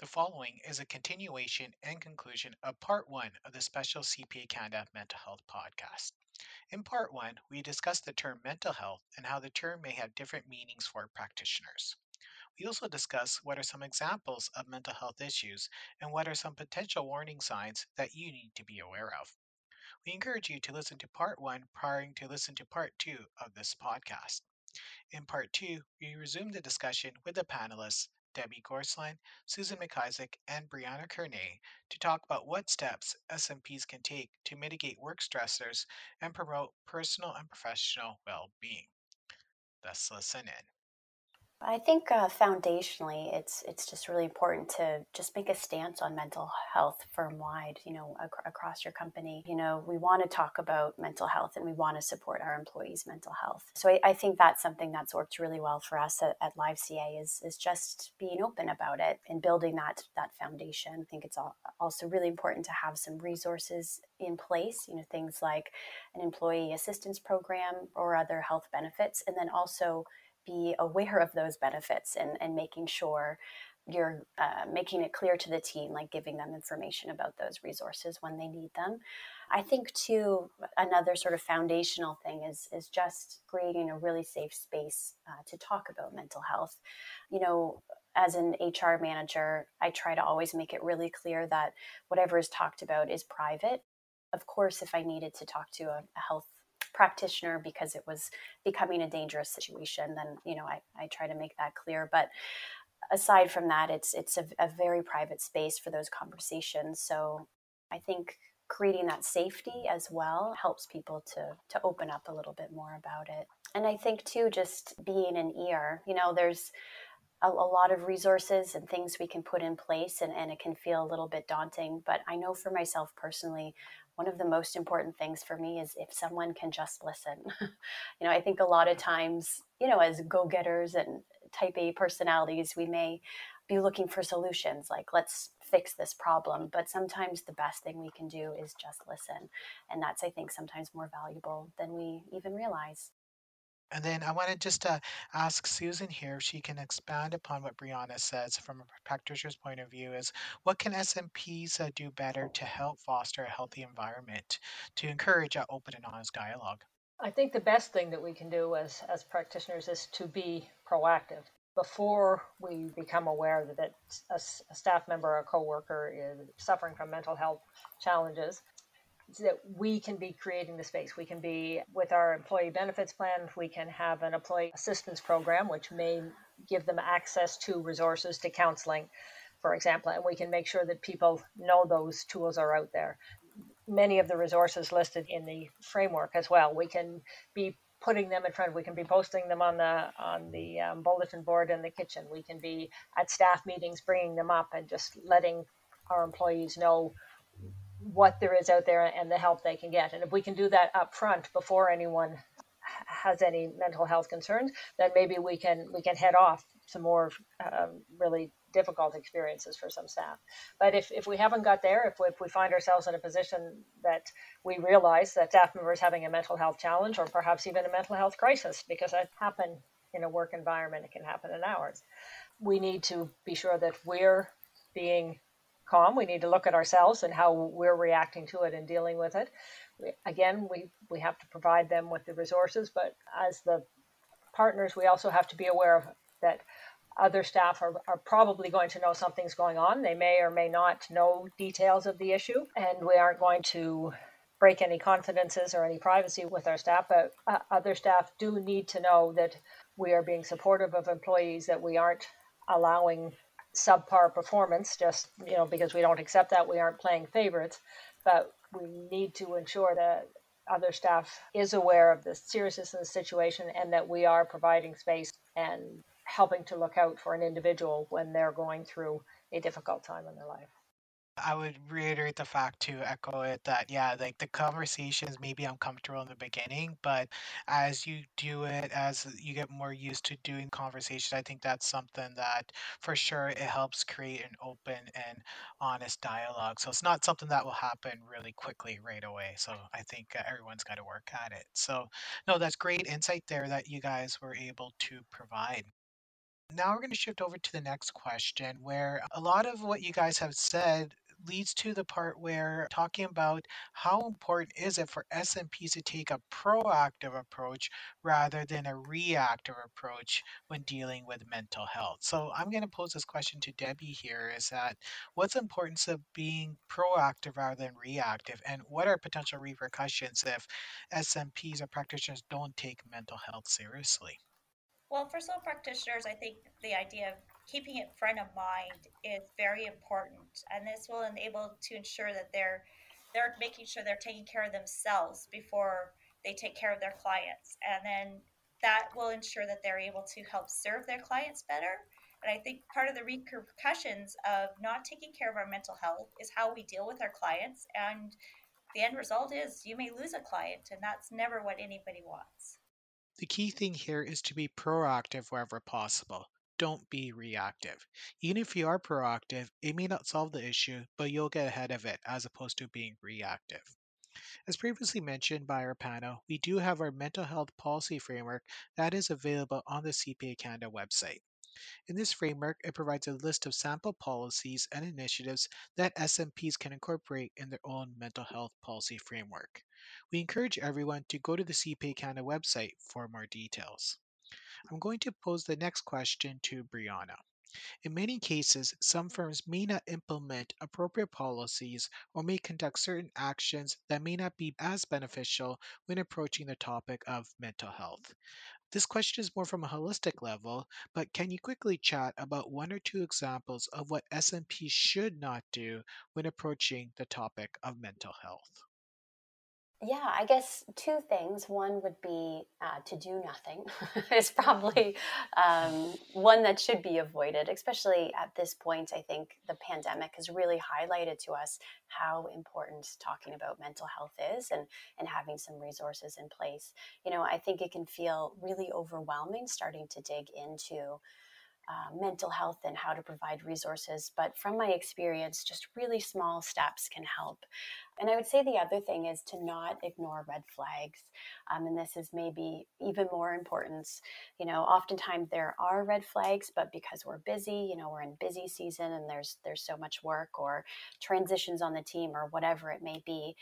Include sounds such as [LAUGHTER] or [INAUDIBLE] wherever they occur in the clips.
The following is a continuation and conclusion of part one of the Special CPA Canada Mental Health Podcast. In part one, we discussed the term mental health and how the term may have different meanings for practitioners. We also discuss what are some examples of mental health issues and what are some potential warning signs that you need to be aware of. We encourage you to listen to part one prior to listen to part two of this podcast. In part two, we resume the discussion with the panelists Debbie Gorsline, Susan McIsaac, and Brianna Kernay to talk about what steps SMPs can take to mitigate work stressors and promote personal and professional well being. Let's listen in. I think uh, foundationally, it's it's just really important to just make a stance on mental health firm wide. You know, ac- across your company. You know, we want to talk about mental health and we want to support our employees' mental health. So I, I think that's something that's worked really well for us at, at Live CA is is just being open about it and building that that foundation. I think it's also really important to have some resources in place. You know, things like an employee assistance program or other health benefits, and then also be aware of those benefits and, and making sure you're uh, making it clear to the team, like giving them information about those resources when they need them. I think too, another sort of foundational thing is is just creating a really safe space uh, to talk about mental health. You know, as an HR manager, I try to always make it really clear that whatever is talked about is private. Of course, if I needed to talk to a, a health practitioner because it was becoming a dangerous situation, then you know I, I try to make that clear. But aside from that, it's it's a, a very private space for those conversations. So I think creating that safety as well helps people to to open up a little bit more about it. And I think too, just being an ear. You know, there's a, a, lot of resources and things we can put in place and, and it can feel a little bit daunting but i know for myself personally one of the most important things for me is if someone can just listen. [LAUGHS] you know, I think a lot of times, you know, as go getters and type A personalities, we may be looking for solutions like, let's fix this problem. But sometimes the best thing we can do is just listen. And that's, I think, sometimes more valuable than we even realize. And then I want to just uh, ask Susan here if she can expand upon what Brianna says from a practitioner's point of view is what can SMPs uh, do better to help foster a healthy environment to encourage an open and honest dialogue? I think the best thing that we can do as, as practitioners is to be proactive. Before we become aware that a, a staff member or a coworker is suffering from mental health challenges, that we can be creating the space. We can be with our employee benefits plan, we can have an employee assistance program, which may give them access to resources to counseling, for example, and we can make sure that people know those tools are out there. Many of the resources listed in the framework as well. We can be putting them in front. We can be posting them on the on the um, bulletin board in the kitchen. We can be at staff meetings, bringing them up and just letting our employees know what there is out there and the help they can get. And if we can do that up front before anyone has any mental health concerns, then maybe we can we can head off some more um, really difficult experiences for some staff. But if, if we haven't got there, if we, if we find ourselves in a position that we realize that staff members having a mental health challenge or perhaps even a mental health crisis, because that happen in a work environment, it can happen in ours. We need to be sure that we're being calm. We need to look at ourselves and how we're reacting to it and dealing with it. We, again, we, we have to provide them with the resources, but as the partners, we also have to be aware of that other staff are, are probably going to know something's going on. They may or may not know details of the issue, and we aren't going to break any confidences or any privacy with our staff. But uh, other staff do need to know that we are being supportive of employees, that we aren't allowing subpar performance just you know because we don't accept that we aren't playing favorites but we need to ensure that other staff is aware of the seriousness of the situation and that we are providing space and helping to look out for an individual when they're going through a difficult time in their life I would reiterate the fact to echo it that yeah, like the conversations maybe uncomfortable in the beginning, but as you do it, as you get more used to doing conversations, I think that's something that for sure it helps create an open and honest dialogue. So it's not something that will happen really quickly right away. So I think uh, everyone's got to work at it. So no, that's great insight there that you guys were able to provide. Now we're going to shift over to the next question, where a lot of what you guys have said leads to the part where talking about how important is it for SMPs to take a proactive approach rather than a reactive approach when dealing with mental health. So I'm going to pose this question to Debbie here is that what's the importance of being proactive rather than reactive and what are potential repercussions if SMPs or practitioners don't take mental health seriously? Well, for sole practitioners, I think the idea of keeping it front of mind is very important, and this will enable to ensure that they're they're making sure they're taking care of themselves before they take care of their clients, and then that will ensure that they're able to help serve their clients better. And I think part of the repercussions of not taking care of our mental health is how we deal with our clients, and the end result is you may lose a client, and that's never what anybody wants. The key thing here is to be proactive wherever possible. Don't be reactive. Even if you are proactive, it may not solve the issue, but you'll get ahead of it as opposed to being reactive. As previously mentioned by our panel, we do have our mental health policy framework that is available on the CPA Canada website. In this framework, it provides a list of sample policies and initiatives that SMPs can incorporate in their own mental health policy framework. We encourage everyone to go to the CPA Canada website for more details. I'm going to pose the next question to Brianna. In many cases, some firms may not implement appropriate policies or may conduct certain actions that may not be as beneficial when approaching the topic of mental health. This question is more from a holistic level, but can you quickly chat about one or two examples of what SMPs should not do when approaching the topic of mental health? Yeah, I guess two things. One would be uh, to do nothing [LAUGHS] is probably um, one that should be avoided, especially at this point. I think the pandemic has really highlighted to us how important talking about mental health is and, and having some resources in place. You know, I think it can feel really overwhelming starting to dig into uh, mental health and how to provide resources. But from my experience, just really small steps can help. And I would say the other thing is to not ignore red flags. Um, and this is maybe even more important. You know, oftentimes there are red flags, but because we're busy, you know, we're in busy season and there's there's so much work or transitions on the team or whatever it may be,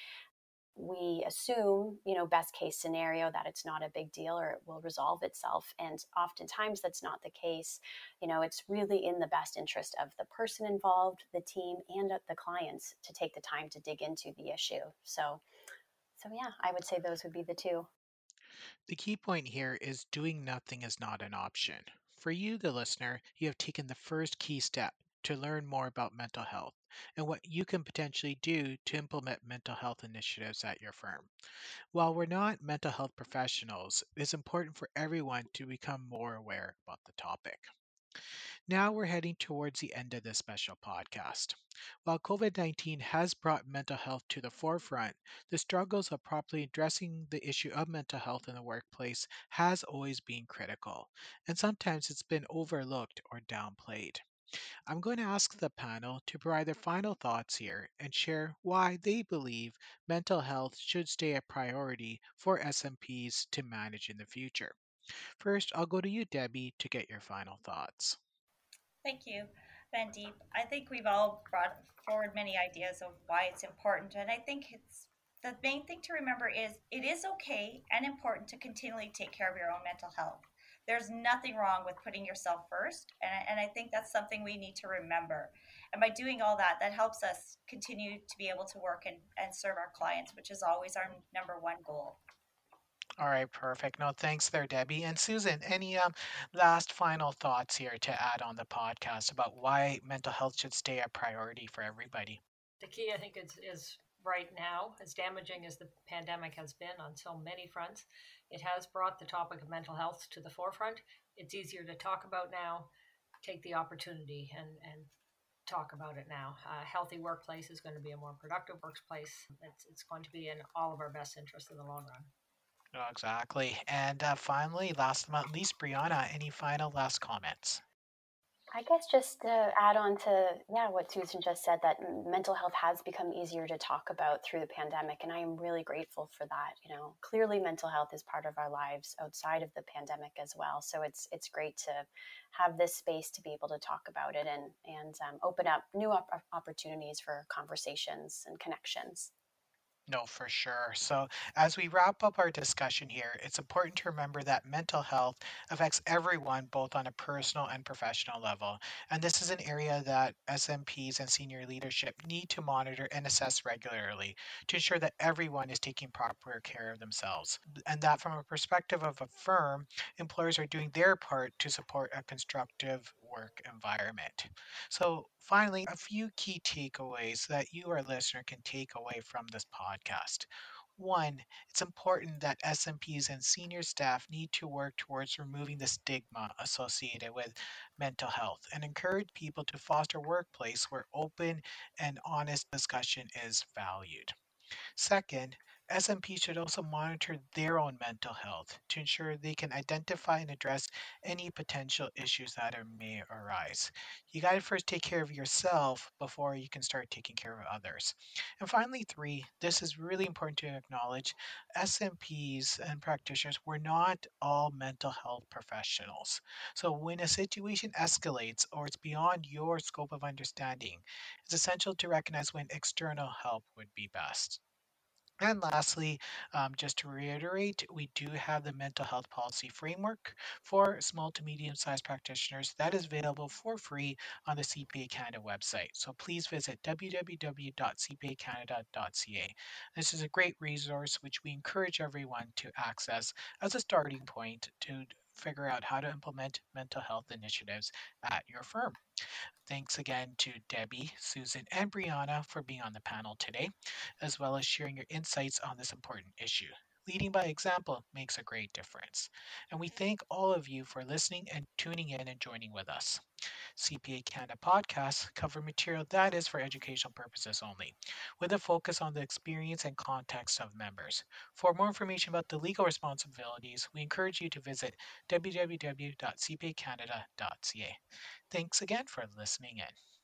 we assume, you know, best case scenario that it's not a big deal or it will resolve itself. And oftentimes that's not the case. You know, it's really in the best interest of the person involved, the team, and uh, the clients to take the time to dig into the issue. So, so yeah, I would say those would be the two. The key point here is doing nothing is not an option. For you, the listener, you have taken the first key step to learn more about mental health and what you can potentially do to implement mental health initiatives at your firm. While we're not mental health professionals, it's important for everyone to become more aware about the topic. Now we're heading towards the end of this special podcast. While COVID 19 has brought mental health to the forefront, the struggles of properly addressing the issue of mental health in the workplace has always been critical, and sometimes it's been overlooked or downplayed. I'm going to ask the panel to provide their final thoughts here and share why they believe mental health should stay a priority for SMPs to manage in the future. First, I'll go to you, Debbie, to get your final thoughts. Thank you, Mandeep. I think we've all brought forward many ideas of why it's important, and I think it's the main thing to remember is it is okay and important to continually take care of your own mental health there's nothing wrong with putting yourself first. And, and I think that's something we need to remember. And by doing all that, that helps us continue to be able to work and, and serve our clients, which is always our number one goal. All right, perfect. No, thanks there, Debbie. And Susan, any um, last final thoughts here to add on the podcast about why mental health should stay a priority for everybody? The key, I think, is, is right now, as damaging as the pandemic has been on so many fronts, it has brought the topic of mental health to the forefront. It's easier to talk about now. Take the opportunity and, and talk about it now. A healthy workplace is going to be a more productive workplace. It's, it's going to be in all of our best interests in the long run. Exactly. And uh, finally, last but not least, Brianna, any final last comments? I guess just to add on to yeah what Susan just said that mental health has become easier to talk about through the pandemic and I am really grateful for that you know. Clearly mental health is part of our lives outside of the pandemic as well so it's it's great to have this space to be able to talk about it and and um, open up new op- opportunities for conversations and connections No, for sure. So, as we wrap up our discussion here, it's important to remember that mental health affects everyone, both on a personal and professional level. And this is an area that SMPs and senior leadership need to monitor and assess regularly to ensure that everyone is taking proper care of themselves. And that, from a perspective of a firm, employers are doing their part to support a constructive work environment. So, finally, a few key takeaways that you, our listener, can take away from this podcast. One, it's important that SMPs and senior staff need to work towards removing the stigma associated with mental health and encourage people to foster a workplace where open and honest discussion is valued. Second, SMP should also monitor their own mental health to ensure they can identify and address any potential issues that are, may arise. You got to first take care of yourself before you can start taking care of others. And finally, three, this is really important to acknowledge SMPs and practitioners were not all mental health professionals. So when a situation escalates or it's beyond your scope of understanding, it's essential to recognize when external help would be best. And lastly, um, just to reiterate, we do have the mental health policy framework for small to medium sized practitioners that is available for free on the CPA Canada website. So please visit www.cpacanada.ca. This is a great resource which we encourage everyone to access as a starting point to figure out how to implement mental health initiatives at your firm. Thanks again to Debbie, Susan, and Brianna for being on the panel today, as well as sharing your insights on this important issue. Leading by example makes a great difference. And we thank all of you for listening and tuning in and joining with us. CPA Canada podcasts cover material that is for educational purposes only, with a focus on the experience and context of members. For more information about the legal responsibilities, we encourage you to visit www.cpacanada.ca. Thanks again for listening in.